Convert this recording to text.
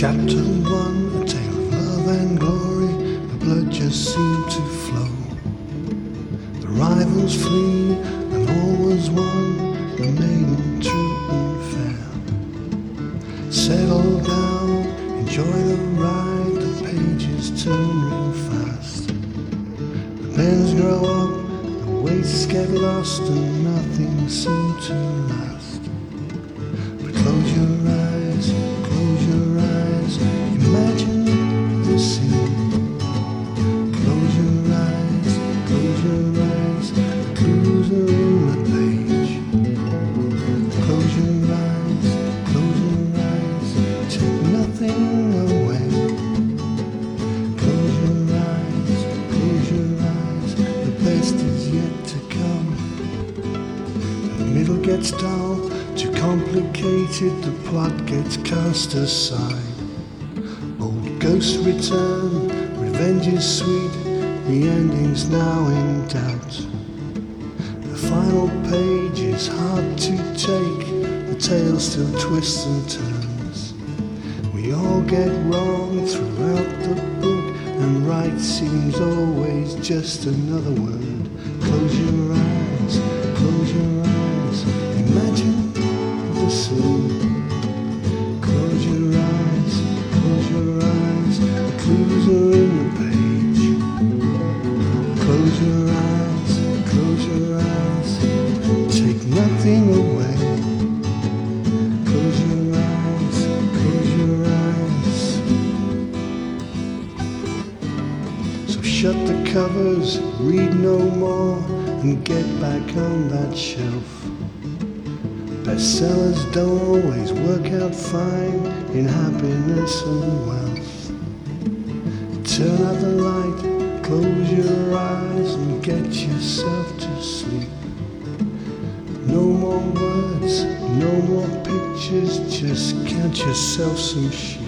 Chapter one, a tale of love and glory. The blood just seemed to flow. The rivals flee, and all was one. The maiden true and fair. Settle down, enjoy the ride. The pages turn real fast. The pens grow up, the weights get lost, and nothing seems to last. Gets dull, too complicated, the plot gets cast aside. Old ghosts return, revenge is sweet, the ending's now in doubt. The final page is hard to take, the tale still twists and turns. We all get wrong throughout the book, and right seems always just another word. Close your eyes, close your eyes, imagine the scene. Shut the covers, read no more, and get back on that shelf. Bestsellers don't always work out fine in happiness and wealth. Turn out the light, close your eyes, and get yourself to sleep. No more words, no more pictures, just count yourself some sheep.